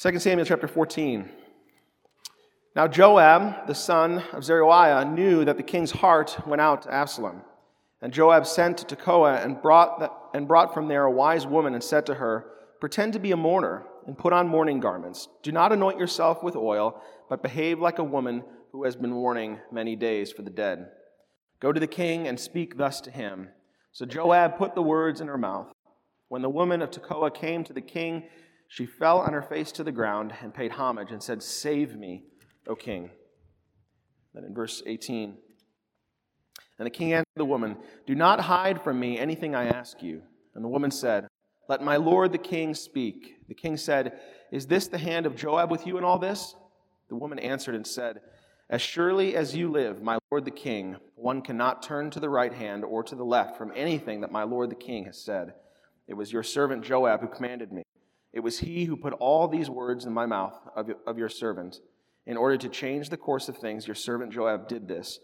2 Samuel chapter 14. Now Joab, the son of Zeruiah, knew that the king's heart went out to Absalom. And Joab sent to Tekoa and brought, the, and brought from there a wise woman and said to her, Pretend to be a mourner and put on mourning garments. Do not anoint yourself with oil, but behave like a woman who has been mourning many days for the dead. Go to the king and speak thus to him. So Joab put the words in her mouth. When the woman of Tekoa came to the king, she fell on her face to the ground and paid homage and said, Save me, O king. Then in verse 18, and the king answered the woman, Do not hide from me anything I ask you. And the woman said, Let my lord the king speak. The king said, Is this the hand of Joab with you in all this? The woman answered and said, As surely as you live, my lord the king, one cannot turn to the right hand or to the left from anything that my lord the king has said. It was your servant Joab who commanded me. It was he who put all these words in my mouth of your servant. In order to change the course of things, your servant Joab did this.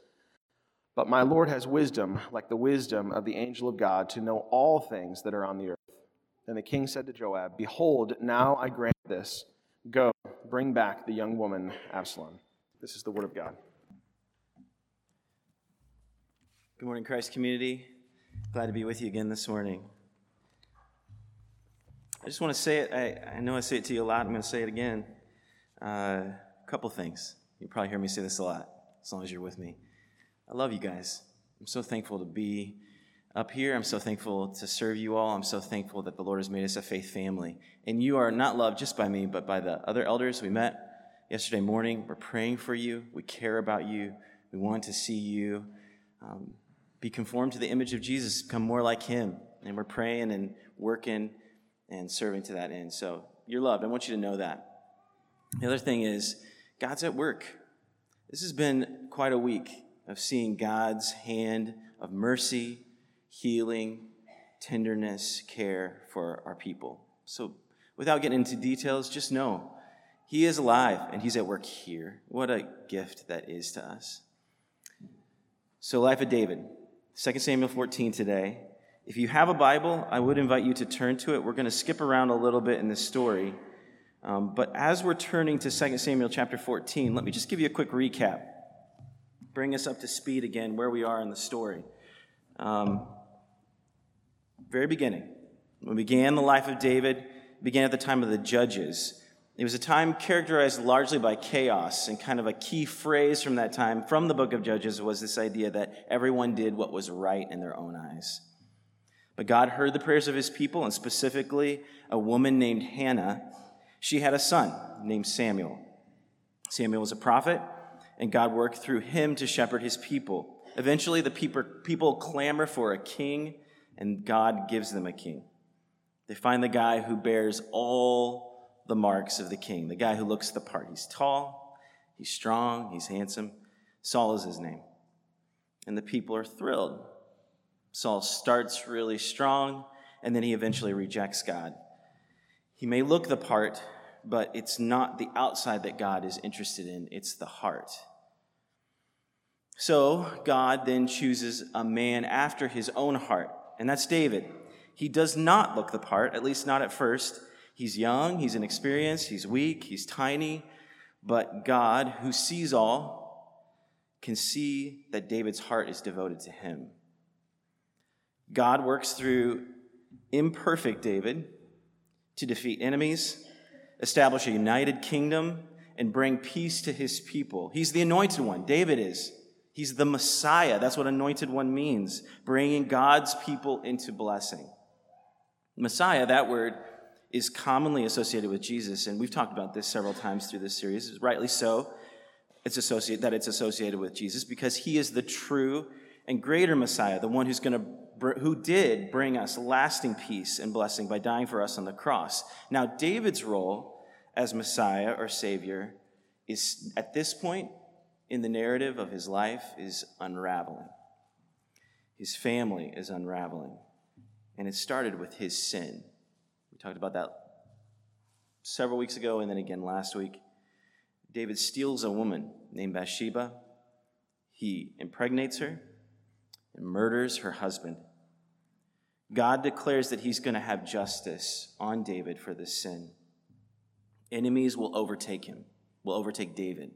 But my Lord has wisdom, like the wisdom of the angel of God, to know all things that are on the earth. Then the king said to Joab, Behold, now I grant this. Go, bring back the young woman, Absalom. This is the word of God. Good morning, Christ community. Glad to be with you again this morning. I just want to say it. I, I know I say it to you a lot. I'm going to say it again. Uh, a couple things. You'll probably hear me say this a lot, as long as you're with me. I love you guys. I'm so thankful to be up here. I'm so thankful to serve you all. I'm so thankful that the Lord has made us a faith family. And you are not loved just by me, but by the other elders we met yesterday morning. We're praying for you. We care about you. We want to see you um, be conformed to the image of Jesus, become more like Him. And we're praying and working and serving to that end. So you're loved. I want you to know that. The other thing is, God's at work. This has been quite a week of seeing God's hand of mercy, healing, tenderness, care for our people. So, without getting into details, just know He is alive and He's at work here. What a gift that is to us. So, Life of David, 2 Samuel 14 today. If you have a Bible, I would invite you to turn to it. We're going to skip around a little bit in this story. Um, but as we're turning to 2 Samuel chapter 14, let me just give you a quick recap bring us up to speed again where we are in the story. Um, very beginning, we began the life of David, began at the time of the judges. It was a time characterized largely by chaos, and kind of a key phrase from that time, from the book of Judges, was this idea that everyone did what was right in their own eyes. But God heard the prayers of his people, and specifically a woman named Hannah. She had a son named Samuel. Samuel was a prophet and God worked through him to shepherd his people. Eventually, the people, clamor for a king, and God gives them a king. They find the guy who bears all the marks of the king, the guy who looks the part. He's tall, he's strong, he's handsome. Saul is his name. And the people are thrilled. Saul starts really strong, and then he eventually rejects God. He may look the part, but it's not the outside that God is interested in, it's the heart. So God then chooses a man after his own heart, and that's David. He does not look the part, at least not at first. He's young, he's inexperienced, he's weak, he's tiny, but God, who sees all, can see that David's heart is devoted to him. God works through imperfect David to defeat enemies establish a united kingdom, and bring peace to his people. He's the anointed one. David is. He's the Messiah. That's what anointed one means, bringing God's people into blessing. Messiah, that word, is commonly associated with Jesus, and we've talked about this several times through this series. Rightly so, it's associated that it's associated with Jesus because he is the true and greater Messiah, the one who's going to who did bring us lasting peace and blessing by dying for us on the cross. Now, David's role as Messiah or Savior is, at this point in the narrative of his life, is unraveling. His family is unraveling. And it started with his sin. We talked about that several weeks ago and then again last week. David steals a woman named Bathsheba. He impregnates her and murders her husband. God declares that he's going to have justice on David for this sin. Enemies will overtake him, will overtake David.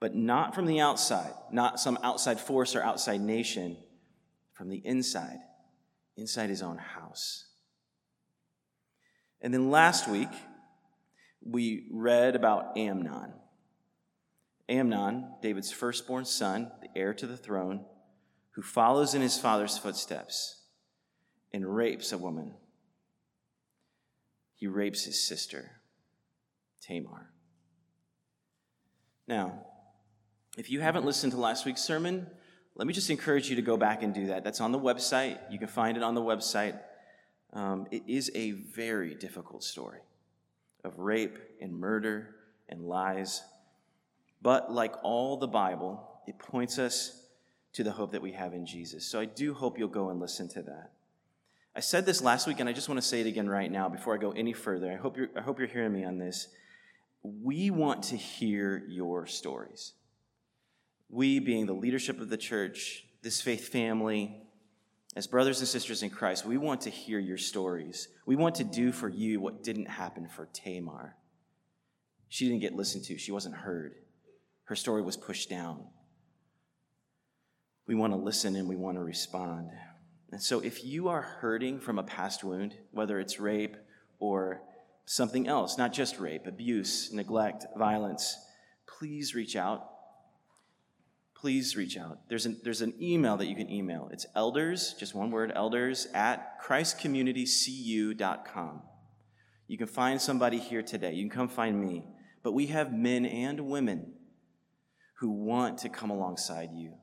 But not from the outside, not some outside force or outside nation, from the inside, inside his own house. And then last week, we read about Amnon. Amnon, David's firstborn son, the heir to the throne, who follows in his father's footsteps and rapes a woman. He rapes his sister, Tamar. Now, if you haven't listened to last week's sermon, let me just encourage you to go back and do that. That's on the website. You can find it on the website. Um, it is a very difficult story of rape and murder and lies. But like all the Bible, it points us to the hope that we have in Jesus. So I do hope you'll go and listen to that. I said this last week, and I just want to say it again right now before I go any further. I hope you're, I hope you're hearing me on this. We want to hear your stories. We, being the leadership of the church, this faith family, as brothers and sisters in Christ, we want to hear your stories. We want to do for you what didn't happen for Tamar. She didn't get listened to, she wasn't heard. Her story was pushed down. We want to listen and we want to respond. And so, if you are hurting from a past wound, whether it's rape or something else, not just rape, abuse, neglect, violence, please reach out please reach out. There's an, there's an email that you can email. It's elders, just one word, elders at christcommunitycu.com. You can find somebody here today. You can come find me. But we have men and women who want to come alongside you,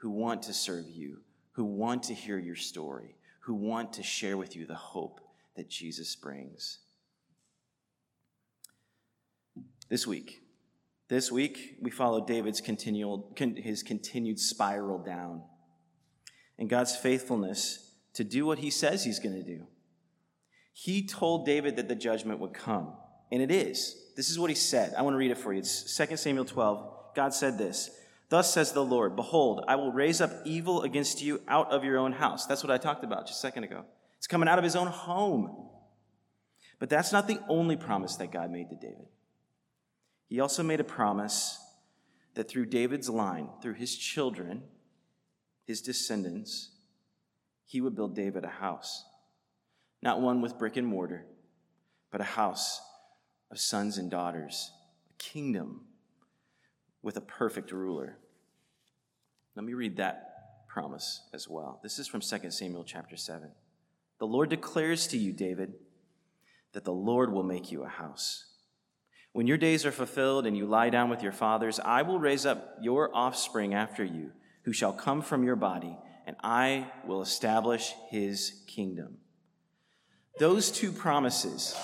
who want to serve you, who want to hear your story, who want to share with you the hope that Jesus brings. This week, this week, we follow David's continual, his continued spiral down and God's faithfulness to do what he says he's going to do. He told David that the judgment would come, and it is. This is what he said. I want to read it for you. It's 2 Samuel 12. God said this Thus says the Lord, Behold, I will raise up evil against you out of your own house. That's what I talked about just a second ago. It's coming out of his own home. But that's not the only promise that God made to David. He also made a promise that through David's line, through his children, his descendants, he would build David a house. Not one with brick and mortar, but a house of sons and daughters, a kingdom with a perfect ruler. Let me read that promise as well. This is from 2 Samuel chapter 7. The Lord declares to you, David, that the Lord will make you a house when your days are fulfilled and you lie down with your fathers, I will raise up your offspring after you, who shall come from your body, and I will establish his kingdom. Those two promises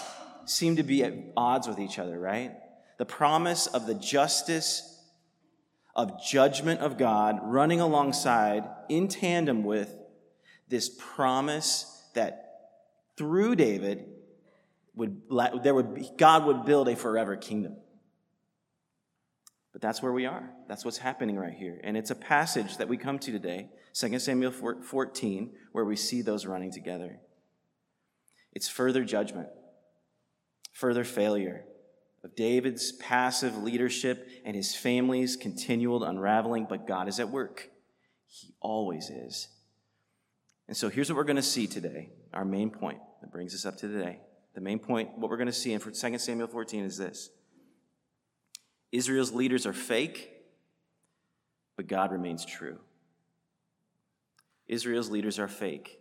seem to be at odds with each other, right? The promise of the justice of judgment of God running alongside in tandem with this promise that through David, would, there would be, God would build a forever kingdom. But that's where we are. That's what's happening right here. And it's a passage that we come to today, 2 Samuel 14, where we see those running together. It's further judgment, further failure of David's passive leadership and his family's continual unraveling, but God is at work. He always is. And so here's what we're going to see today, our main point that brings us up to today. The main point, what we're going to see in 2 Samuel 14 is this Israel's leaders are fake, but God remains true. Israel's leaders are fake,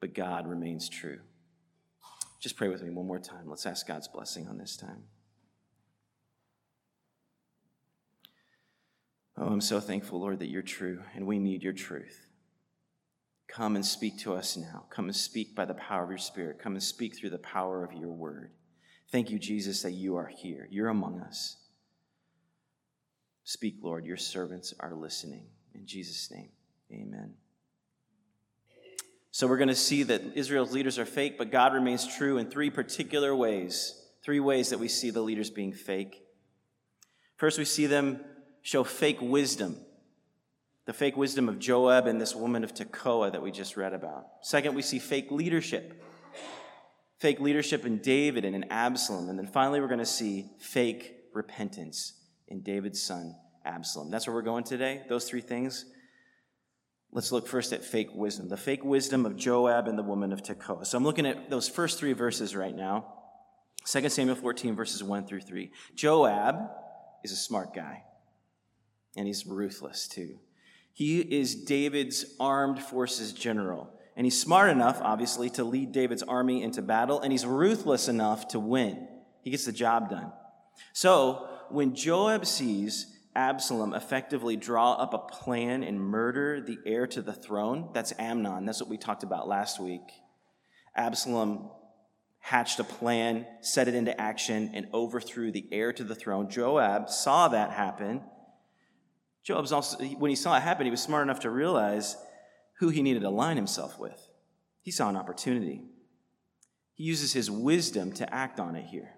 but God remains true. Just pray with me one more time. Let's ask God's blessing on this time. Oh, I'm so thankful, Lord, that you're true, and we need your truth. Come and speak to us now. Come and speak by the power of your Spirit. Come and speak through the power of your word. Thank you, Jesus, that you are here. You're among us. Speak, Lord. Your servants are listening. In Jesus' name, amen. So we're going to see that Israel's leaders are fake, but God remains true in three particular ways. Three ways that we see the leaders being fake. First, we see them show fake wisdom the fake wisdom of Joab and this woman of Tekoa that we just read about. Second, we see fake leadership. fake leadership in David and in Absalom. And then finally, we're going to see fake repentance in David's son, Absalom. That's where we're going today, those three things. Let's look first at fake wisdom, the fake wisdom of Joab and the woman of Tekoa. So I'm looking at those first three verses right now 2 Samuel 14, verses 1 through 3. Joab is a smart guy, and he's ruthless too. He is David's armed forces general. And he's smart enough, obviously, to lead David's army into battle, and he's ruthless enough to win. He gets the job done. So, when Joab sees Absalom effectively draw up a plan and murder the heir to the throne, that's Amnon. That's what we talked about last week. Absalom hatched a plan, set it into action, and overthrew the heir to the throne. Joab saw that happen. Joab's also, when he saw it happen, he was smart enough to realize who he needed to align himself with. He saw an opportunity. He uses his wisdom to act on it here.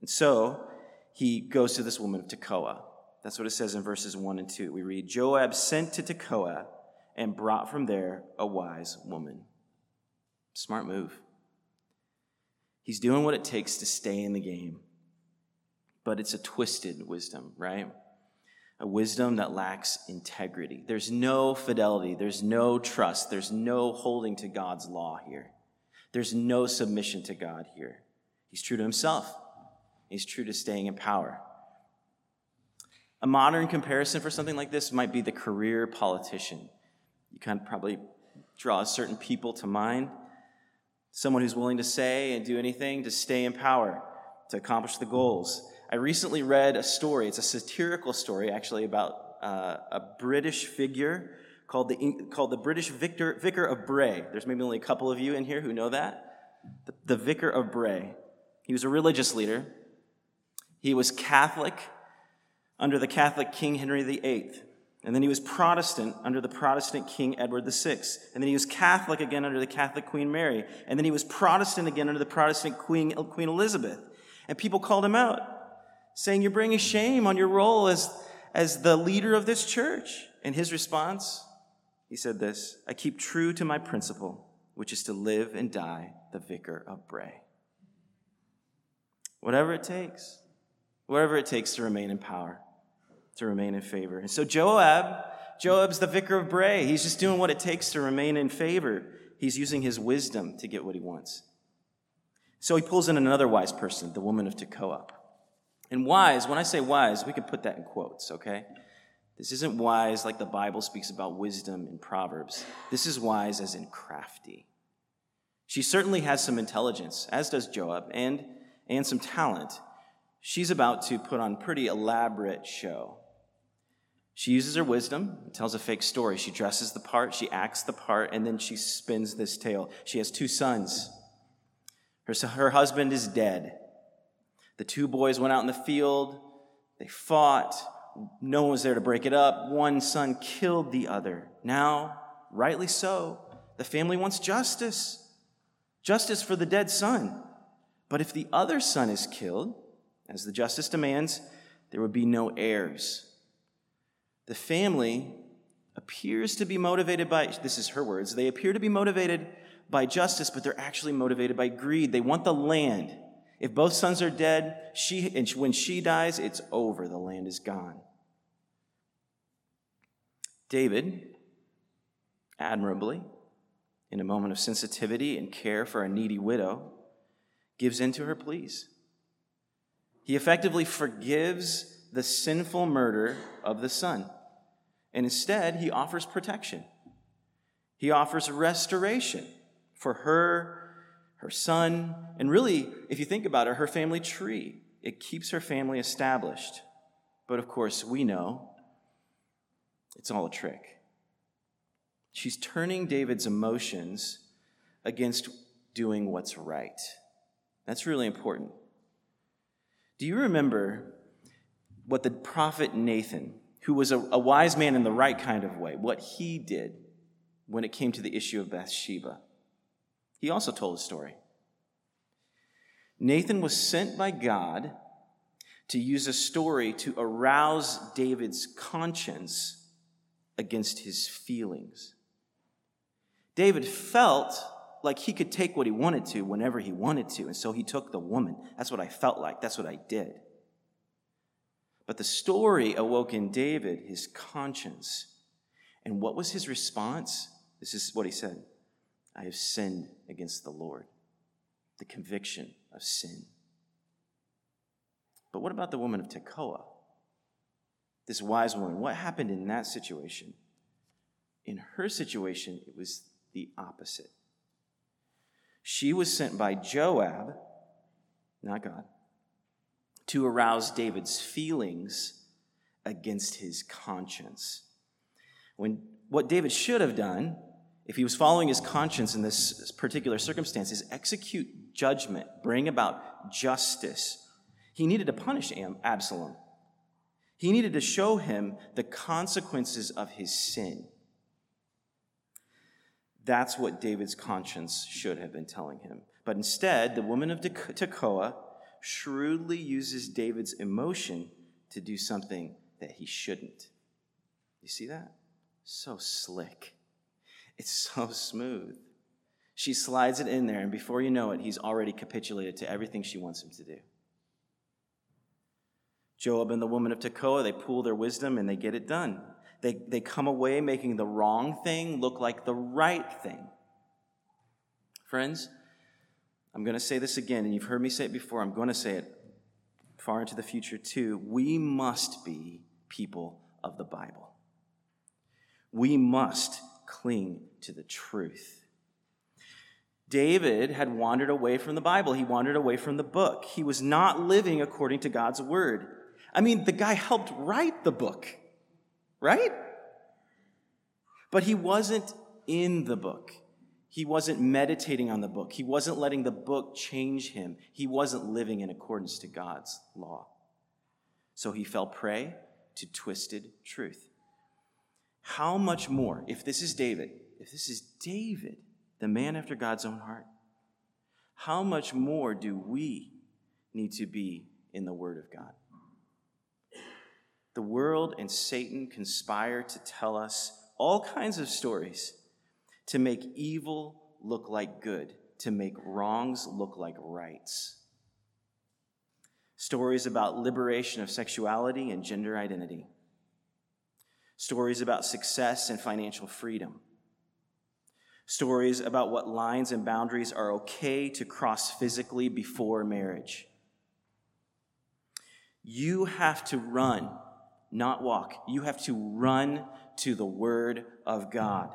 And so he goes to this woman of Tekoa. That's what it says in verses 1 and 2. We read Joab sent to Tekoa and brought from there a wise woman. Smart move. He's doing what it takes to stay in the game. But it's a twisted wisdom, right? A wisdom that lacks integrity. There's no fidelity, there's no trust, there's no holding to God's law here. There's no submission to God here. He's true to himself, he's true to staying in power. A modern comparison for something like this might be the career politician. You kind of probably draw certain people to mind. Someone who's willing to say and do anything to stay in power, to accomplish the goals. I recently read a story. It's a satirical story, actually, about uh, a British figure called the, called the British Victor, Vicar of Bray. There's maybe only a couple of you in here who know that. The, the Vicar of Bray. He was a religious leader. He was Catholic under the Catholic King Henry VIII. And then he was Protestant under the Protestant King Edward VI. And then he was Catholic again under the Catholic Queen Mary. And then he was Protestant again under the Protestant Queen, Queen Elizabeth. And people called him out saying, You're bringing shame on your role as, as the leader of this church. And his response, he said this I keep true to my principle, which is to live and die the vicar of Bray. Whatever it takes, whatever it takes to remain in power, to remain in favor. And so Joab, Joab's the vicar of Bray. He's just doing what it takes to remain in favor. He's using his wisdom to get what he wants. So he pulls in another wise person, the woman of Tekoa. And wise, when I say wise, we could put that in quotes, okay? This isn't wise like the Bible speaks about wisdom in Proverbs. This is wise as in crafty. She certainly has some intelligence, as does Joab, and, and some talent. She's about to put on pretty elaborate show. She uses her wisdom, tells a fake story. She dresses the part, she acts the part, and then she spins this tale. She has two sons. Her, her husband is dead. The two boys went out in the field, they fought. No one was there to break it up. One son killed the other. Now, rightly so, the family wants justice justice for the dead son. But if the other son is killed, as the justice demands, there would be no heirs. The family appears to be motivated by, this is her words, they appear to be motivated by justice, but they're actually motivated by greed. They want the land. If both sons are dead, she, and when she dies, it's over. The land is gone. David, admirably, in a moment of sensitivity and care for a needy widow, gives in to her pleas. He effectively forgives the sinful murder of the son, and instead, he offers protection. He offers restoration for her her son, and really, if you think about it, her family tree. It keeps her family established. But of course, we know it's all a trick. She's turning David's emotions against doing what's right. That's really important. Do you remember what the prophet Nathan, who was a, a, wise man in the right kind of way, what he did when it came to the issue of Bathsheba? He also told a story. Nathan was sent by God to use a story to arouse David's conscience against his feelings. David felt like he could take what he wanted to whenever he wanted to. And so he took the woman. That's what I felt like. That's what I did. But the story awoke in David his conscience. And what was his response? This is what he said I have sinned against the Lord. The conviction of sin. But what about the woman of Tekoa? This wise woman. What happened in that situation? In her situation, it was the opposite. She was sent by Joab, not God, to arouse David's feelings against his conscience. When what David should have done, if he was following his conscience in this particular circumstance, is execute judgment, bring about justice. He needed to punish Absalom. He needed to show him the consequences of his sin. That's what David's conscience should have been telling him. But instead, the woman of Tekoa shrewdly uses David's emotion to do something that he shouldn't. You see that? So slick. It's so smooth. She slides it in there, and before you know it, he's already capitulated to everything she wants him to do. Joab and the woman of Tekoa, they pool their wisdom and they get it done. They, they come away making the wrong thing look like the right thing. Friends, I'm going to say this again, and you've heard me say it before. I'm going to say it far into the future too. We must be people of the Bible. We must cling to the truth. David had wandered away from the Bible. He wandered away from the book. He was not living according to God's word. I mean, the guy helped write the book right? But he wasn't in the book. He wasn't meditating on the book. He wasn't letting the book change him. He wasn't living in accordance to God's law. So he fell prey to twisted truth. How much more, if this is David, if this is David, the man after God's own heart, how much more do we need to be in the Word of God? The world and Satan conspire to tell us all kinds of stories to make evil look like good, to make wrongs look like rights. Stories about liberation of sexuality and gender identity. Stories about success and financial freedom. Stories about what lines and boundaries are okay to cross physically before marriage. You have to run not walk. You have to run to the Word of God.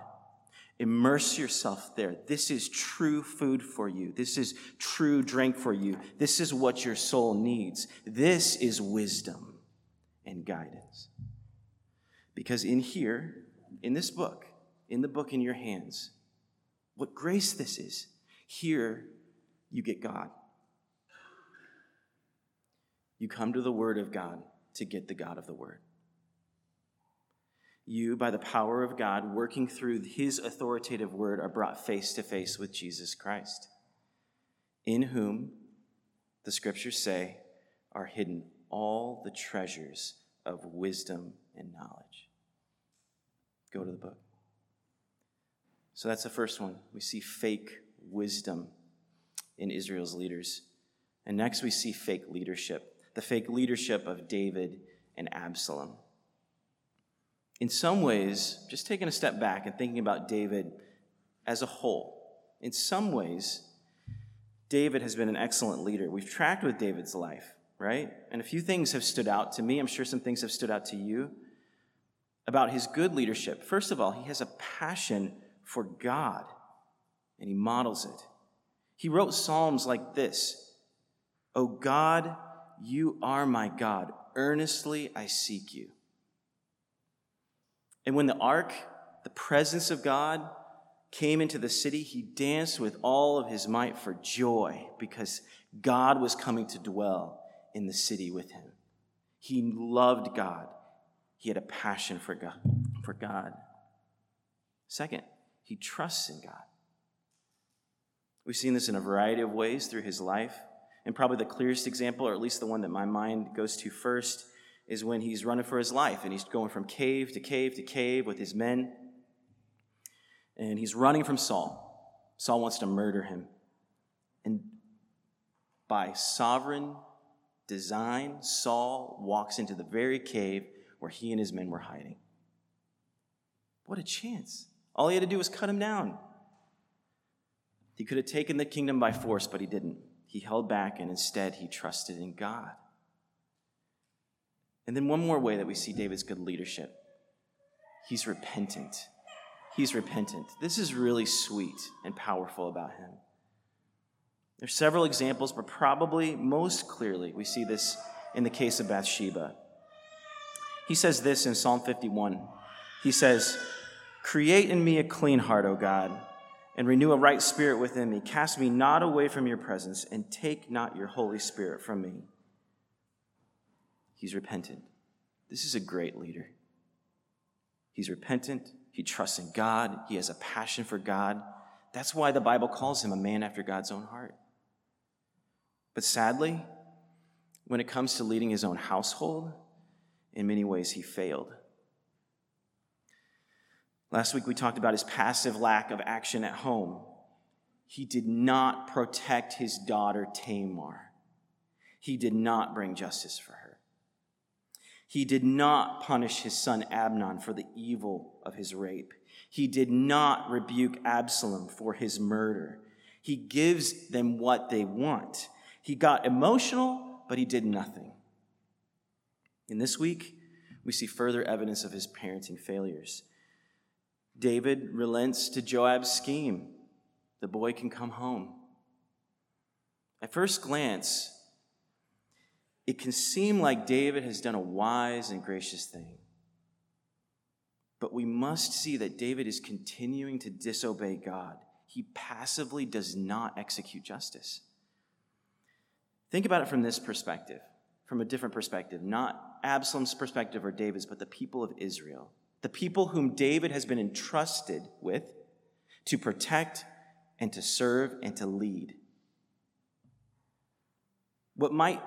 Immerse yourself there. This is true food for you. This is true drink for you. This is what your soul needs. This is wisdom and guidance. Because in here, in this book, in the book in your hands, what grace this is, here you get God. You come to the Word of God to get the God of the Word. You, by the power of God, working through His authoritative word, are brought face to face with Jesus Christ, in whom, the scriptures say, are hidden all the treasures of wisdom and knowledge. Go to the book. So that's the first one. We see fake wisdom in Israel's leaders. And next, we see fake leadership the fake leadership of David and Absalom. In some ways, just taking a step back and thinking about David as a whole, in some ways, David has been an excellent leader. We've tracked with David's life, right? And a few things have stood out to me. I'm sure some things have stood out to you about his good leadership. First of all, he has a passion for God, and he models it. He wrote Psalms like this O God, you are my God. Earnestly I seek you. And when the ark, the presence of God, came into the city, he danced with all of his might for joy because God was coming to dwell in the city with him. He loved God. He had a passion for God. For God. Second, he trusts in God. We've seen this in a variety of ways through his life. And probably the clearest example, or at least the one that my mind goes to first, is when he's running for his life and he's going from cave to cave to cave with his men. And he's running from Saul. Saul wants to murder him. And by sovereign design, Saul walks into the very cave where he and his men were hiding. What a chance. All he had to do was cut him down. He could have taken the kingdom by force, but he didn't. He held back and instead he trusted in God. And then, one more way that we see David's good leadership he's repentant. He's repentant. This is really sweet and powerful about him. There's several examples, but probably most clearly we see this in the case of Bathsheba. He says this in Psalm 51. He says, Create in me a clean heart, O God, and renew a right spirit within me. Cast me not away from your presence, and take not your Holy Spirit from me. He's repentant. This is a great leader. He's repentant. He trusts in God. He has a passion for God. That's why the Bible calls him a man after God's own heart. But sadly, when it comes to leading his own household, in many ways he failed. Last week we talked about his passive lack of action at home. He did not protect his daughter Tamar. He did not bring justice for her. He did not punish his son Amnon for the evil of his rape. He did not rebuke Absalom for his murder. He gives them what they want. He got emotional, but he did nothing. In this week, we see further evidence of his parenting failures. David relents to Joab's scheme. The boy can come home. At first glance, it can seem like David has done a wise and gracious thing. But we must see that David is continuing to disobey God. He passively does not execute justice. Think about it from this perspective, from a different perspective, not Absalom's perspective or David's, but the people of Israel, the people whom David has been entrusted with to protect and to serve and to lead. What might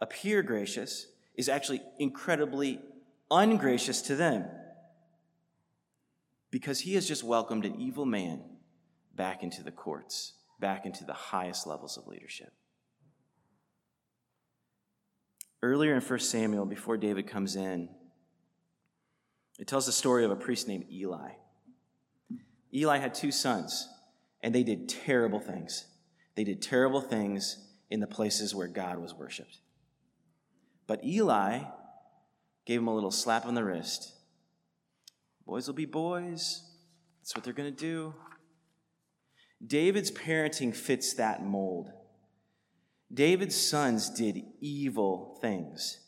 appear gracious is actually incredibly ungracious to them because he has just welcomed an evil man back into the courts, back into the highest levels of leadership. Earlier in 1 Samuel, before David comes in, it tells the story of a priest named Eli. Eli had two sons, and they did terrible things. They did terrible things in the places where God was worshiped. But Eli gave him a little slap on the wrist. Boys will be boys. That's what they're going to do. David's parenting fits that mold. David's sons did evil things.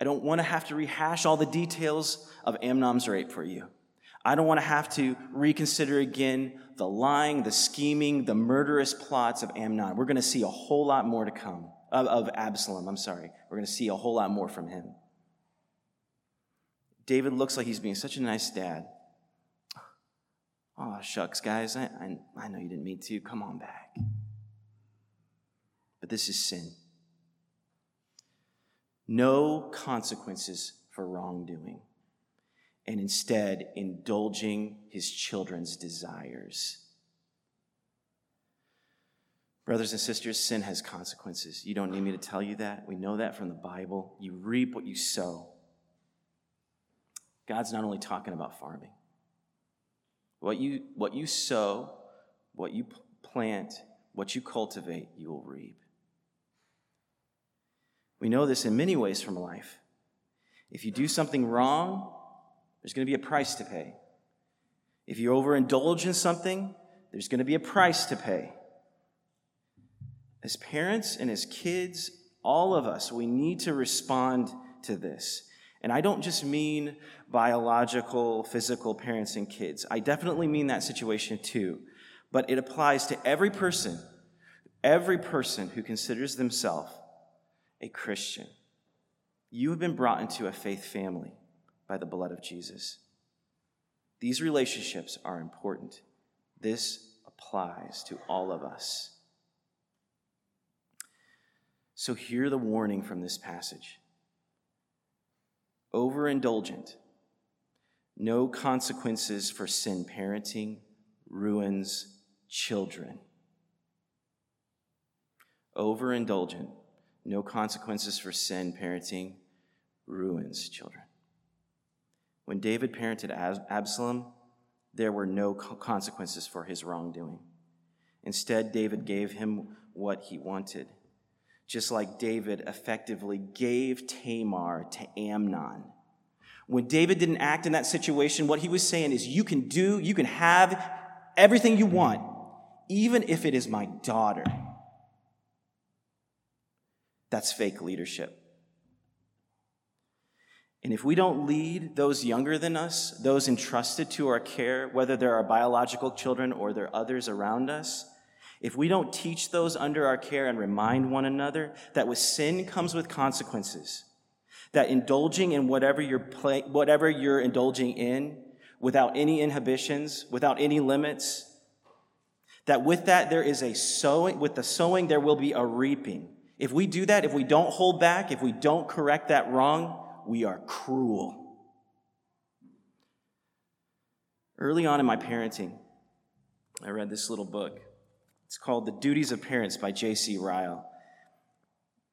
I don't want to have to rehash all the details of Amnon's rape for you. I don't want to have to reconsider again the lying, the scheming, the murderous plots of Amnon. We're going to see a whole lot more to come of, of Absalom, I'm sorry. We're going to see a whole lot more from him. David looks like he's being such a nice dad. Oh, shucks, guys. I, I, I know you didn't mean to. Come on back. But this is sin. No consequences for wrongdoing, and instead indulging his children's desires. Brothers and sisters, sin has consequences. You don't need me to tell you that. We know that from the Bible. You reap what you sow. God's not only talking about farming. What you, what you sow, what you plant, what you cultivate, you will reap. We know this in many ways from life. If you do something wrong, there's going to be a price to pay. If you overindulge in something, there's going to be a price to pay. As parents and as kids, all of us, we need to respond to this. And I don't just mean biological, physical parents and kids. I definitely mean that situation too. But it applies to every person, every person who considers themselves a Christian. You have been brought into a faith family by the blood of Jesus. These relationships are important. This applies to all of us. So, hear the warning from this passage overindulgent, no consequences for sin parenting ruins children. Overindulgent, no consequences for sin parenting ruins children. When David parented Absalom, there were no consequences for his wrongdoing. Instead, David gave him what he wanted, just like David effectively gave Tamar to Amnon. When David didn't act in that situation, what he was saying is, You can do, you can have everything you want, even if it is my daughter. That's fake leadership. And if we don't lead those younger than us, those entrusted to our care, whether they're our biological children or they're others around us, if we don't teach those under our care and remind one another that with sin comes with consequences, that indulging in whatever you're, play, whatever you're indulging in without any inhibitions, without any limits, that with that there is a sowing, with the sowing there will be a reaping. If we do that, if we don't hold back, if we don't correct that wrong, we are cruel. Early on in my parenting, I read this little book. It's called The Duties of Parents by J.C. Ryle.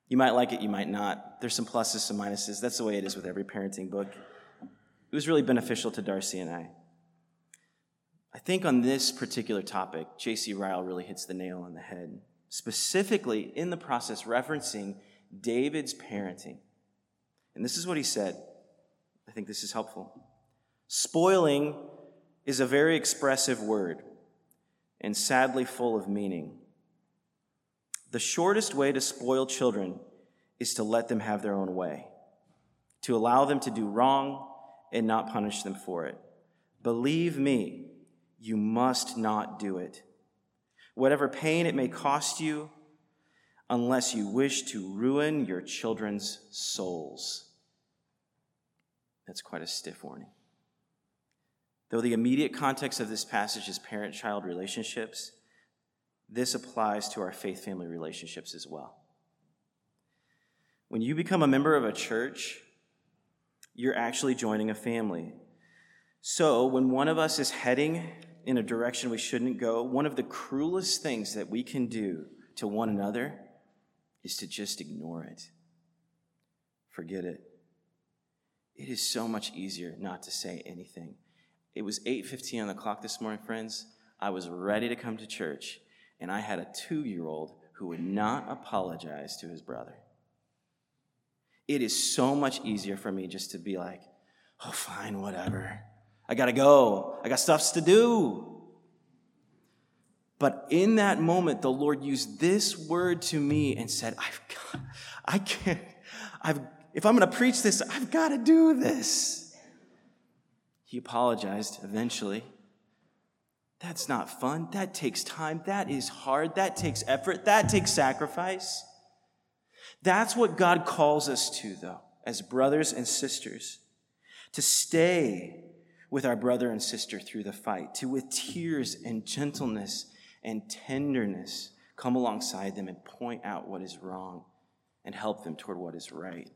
You might like it, you might not. There's some pluses, some minuses. That's the way it is with every parenting book. It was really beneficial to Darcy and I. I think on this particular topic, J.C. Ryle really hits the nail on the head, specifically in the process referencing David's parenting. And this is what he said. I think this is helpful. Spoiling is a very expressive word and sadly full of meaning. The shortest way to spoil children is to let them have their own way, to allow them to do wrong and not punish them for it. Believe me, you must not do it. Whatever pain it may cost you, unless you wish to ruin your children's souls. That's quite a stiff warning. Though the immediate context of this passage is parent child relationships, this applies to our faith family relationships as well. When you become a member of a church, you're actually joining a family. So, when one of us is heading in a direction we shouldn't go, one of the cruelest things that we can do to one another is to just ignore it. Forget it. It is so much easier not to say anything. It was 8:15 on the clock this morning, friends. I was ready to come to church, and I had a 2-year-old who would not apologize to his brother. It is so much easier for me just to be like, "Oh, fine, whatever. I got to go. I got stuffs to do." But in that moment, the Lord used this word to me and said, I've got, I can't, I've, if I'm going to preach this, I've got to do this. He apologized eventually. That's not fun. That takes time. That is hard. That takes effort. That takes sacrifice. That's what God calls us to, though, as brothers and sisters, to stay with our brother and sister through the fight, to with tears and gentleness and tenderness come alongside them and point out what is wrong and help them toward what is right.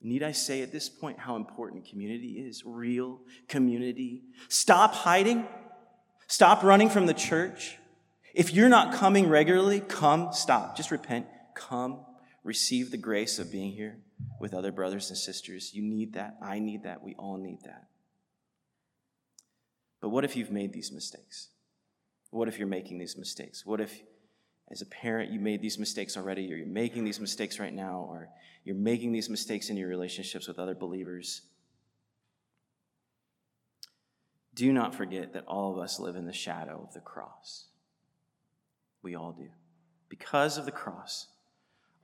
Need I say at this point how important community is? Real community. Stop hiding. Stop running from the church. If you're not coming regularly, come, stop. Just repent. Come, receive the grace of being here with other brothers and sisters. You need that. I need that. We all need that. But what if you've made these mistakes? What if you're making these mistakes? What if, as a parent, you made these mistakes already, or you're making these mistakes right now, or you're making these mistakes in your relationships with other believers? Do not forget that all of us live in the shadow of the cross. We all do. Because of the cross,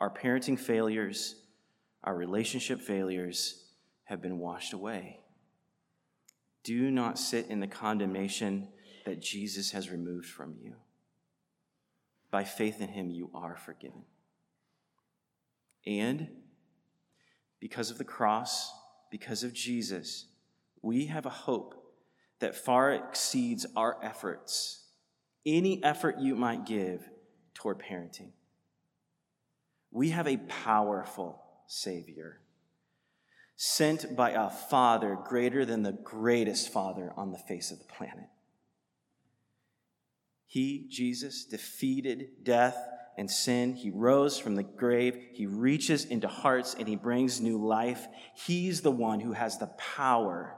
our parenting failures, our relationship failures have been washed away. Do not sit in the condemnation that Jesus has removed from you. By faith in him, you are forgiven. And because of the cross, because of Jesus, we have a hope that far exceeds our efforts, any effort you might give toward parenting. We have a powerful Savior sent by a Father greater than the greatest Father on the face of the planet. He, Jesus, defeated death and sin. He rose from the grave. He reaches into hearts and he brings new life. He's the one who has the power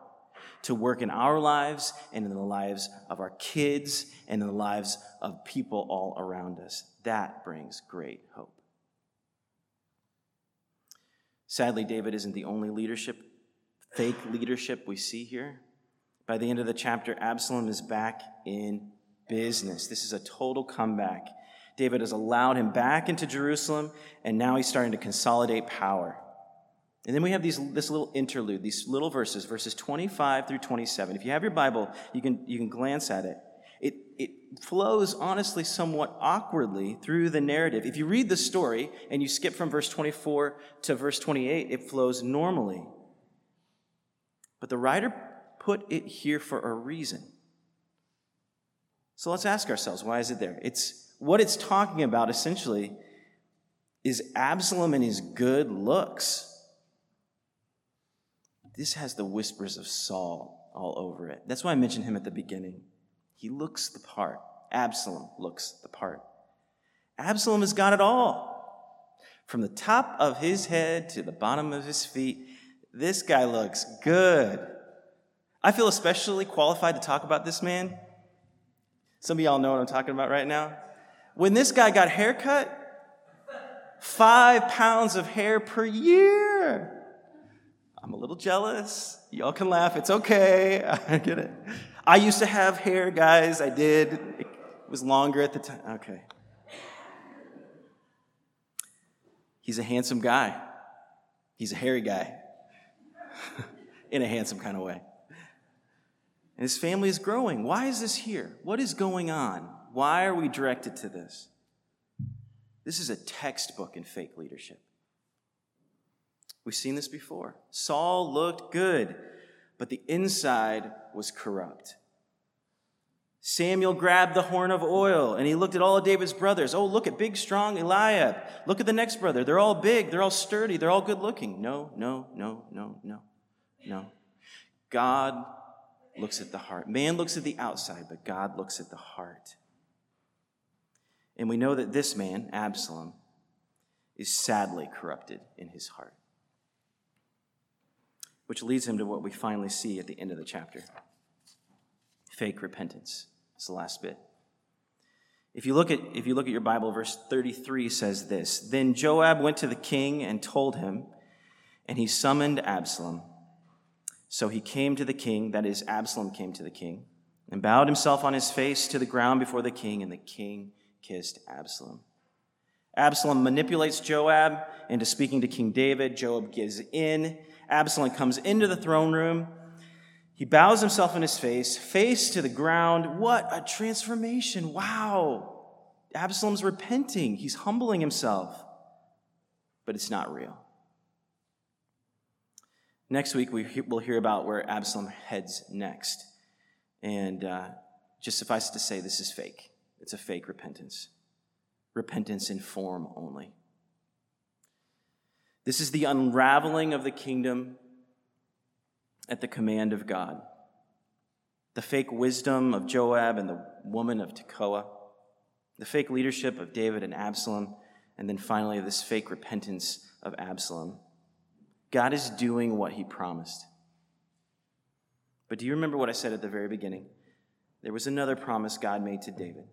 to work in our lives and in the lives of our kids and in the lives of people all around us. That brings great hope. Sadly, David isn't the only leadership, fake leadership we see here. By the end of the chapter, Absalom is back in business. This is a total comeback. David has allowed him back into Jerusalem, and now he's starting to consolidate power. And then we have these, this little interlude, these little verses, verses 25 through 27. If you have your Bible, you can, you can glance at it. It, it flows, honestly, somewhat awkwardly through the narrative. If you read the story and you skip from verse 24 to verse 28, it flows normally. But the writer put it here for a reason. So let's ask ourselves why is it there? It's what it's talking about essentially is Absalom and his good looks. This has the whispers of Saul all over it. That's why I mentioned him at the beginning. He looks the part. Absalom looks the part. Absalom has got it all. From the top of his head to the bottom of his feet, this guy looks good. I feel especially qualified to talk about this man. Some of y'all know what I'm talking about right now. When this guy got haircut, five pounds of hair per year. I'm a little jealous. Y'all can laugh. It's okay. I get it. I used to have hair, guys. I did. It was longer at the time. Okay. He's a handsome guy. He's a hairy guy in a handsome kind of way. And his family is growing. Why is this here? What is going on? Why are we directed to this? This is a textbook in fake leadership. We've seen this before. Saul looked good, but the inside was corrupt. Samuel grabbed the horn of oil and he looked at all of David's brothers. Oh, look at big, strong Eliab. Look at the next brother. They're all big, they're all sturdy, they're all good looking. No, no, no, no, no, no. God looks at the heart. Man looks at the outside, but God looks at the heart. And we know that this man, Absalom, is sadly corrupted in his heart which leads him to what we finally see at the end of the chapter fake repentance. It's the last bit. If you look at if you look at your Bible, verse 33 says this: Then Joab went to the king and told him, and he summoned Absalom. So he came to the king, that is, Absalom came to the king, and bowed himself on his face to the ground before the king, and the king kissed Absalom. Absalom manipulates Joab into speaking to King David. Joab gives in. Absalom comes into the throne room. He bows himself in his face, face to the ground. What a transformation! Wow. Absalom's repenting, he's humbling himself, but it's not real. Next week, we will hear about where Absalom heads next. And uh, just suffice it to say, this is fake. It's a fake repentance. Repentance in form only. This is the unraveling of the kingdom at the command of God. The fake wisdom of Joab and the woman of Tekoa, the fake leadership of David and Absalom, and then finally this fake repentance of Absalom. God is doing what he promised. But do you remember what I said at the very beginning? There was another promise God made to David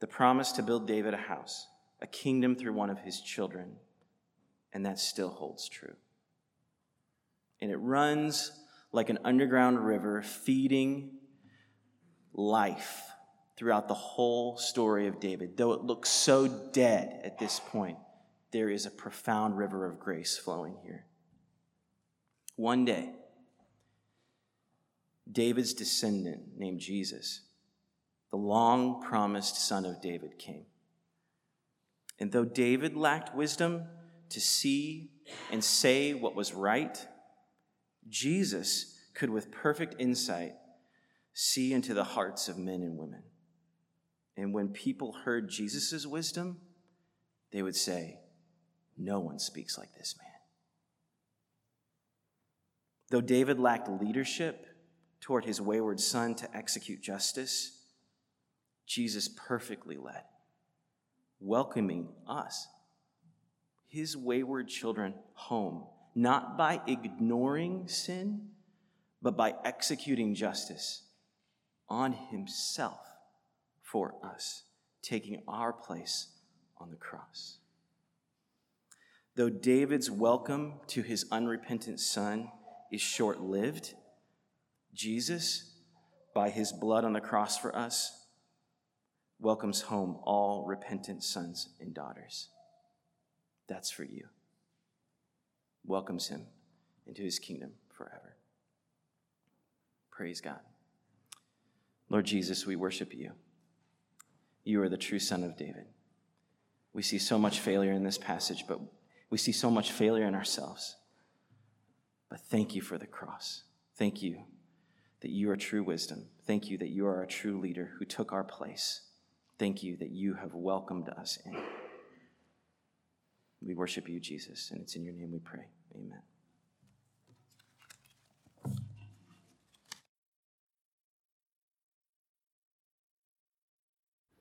the promise to build David a house, a kingdom through one of his children and that still holds true. And it runs like an underground river, feeding life throughout the whole story of David. Though it looks so dead at this point, there is a profound river of grace flowing here. One day, David's descendant named Jesus, the long promised son of David, came. And though David lacked wisdom, to see and say what was right, Jesus could, with perfect insight, see into the hearts of men and women. And when people heard Jesus' wisdom, they would say, No one speaks like this man. Though David lacked leadership toward his wayward son to execute justice, Jesus perfectly led, welcoming us, his wayward children, home, not by ignoring sin, but by executing justice on himself for us, taking our place on the cross. Though David's welcome to his unrepentant son is short lived, Jesus, by his blood on the cross for us, welcomes home all repentant sons and daughters. That's for you. Welcomes him into his kingdom forever. Praise God. Lord Jesus, we worship you. You are the true Son of David. We see so much failure in this passage, but we see so much failure in ourselves. But thank you for the cross. Thank you that you are true wisdom. Thank you that you are a true leader who took our place. Thank you that you have welcomed us in. We worship you, Jesus, and it's in your name we pray. Amen.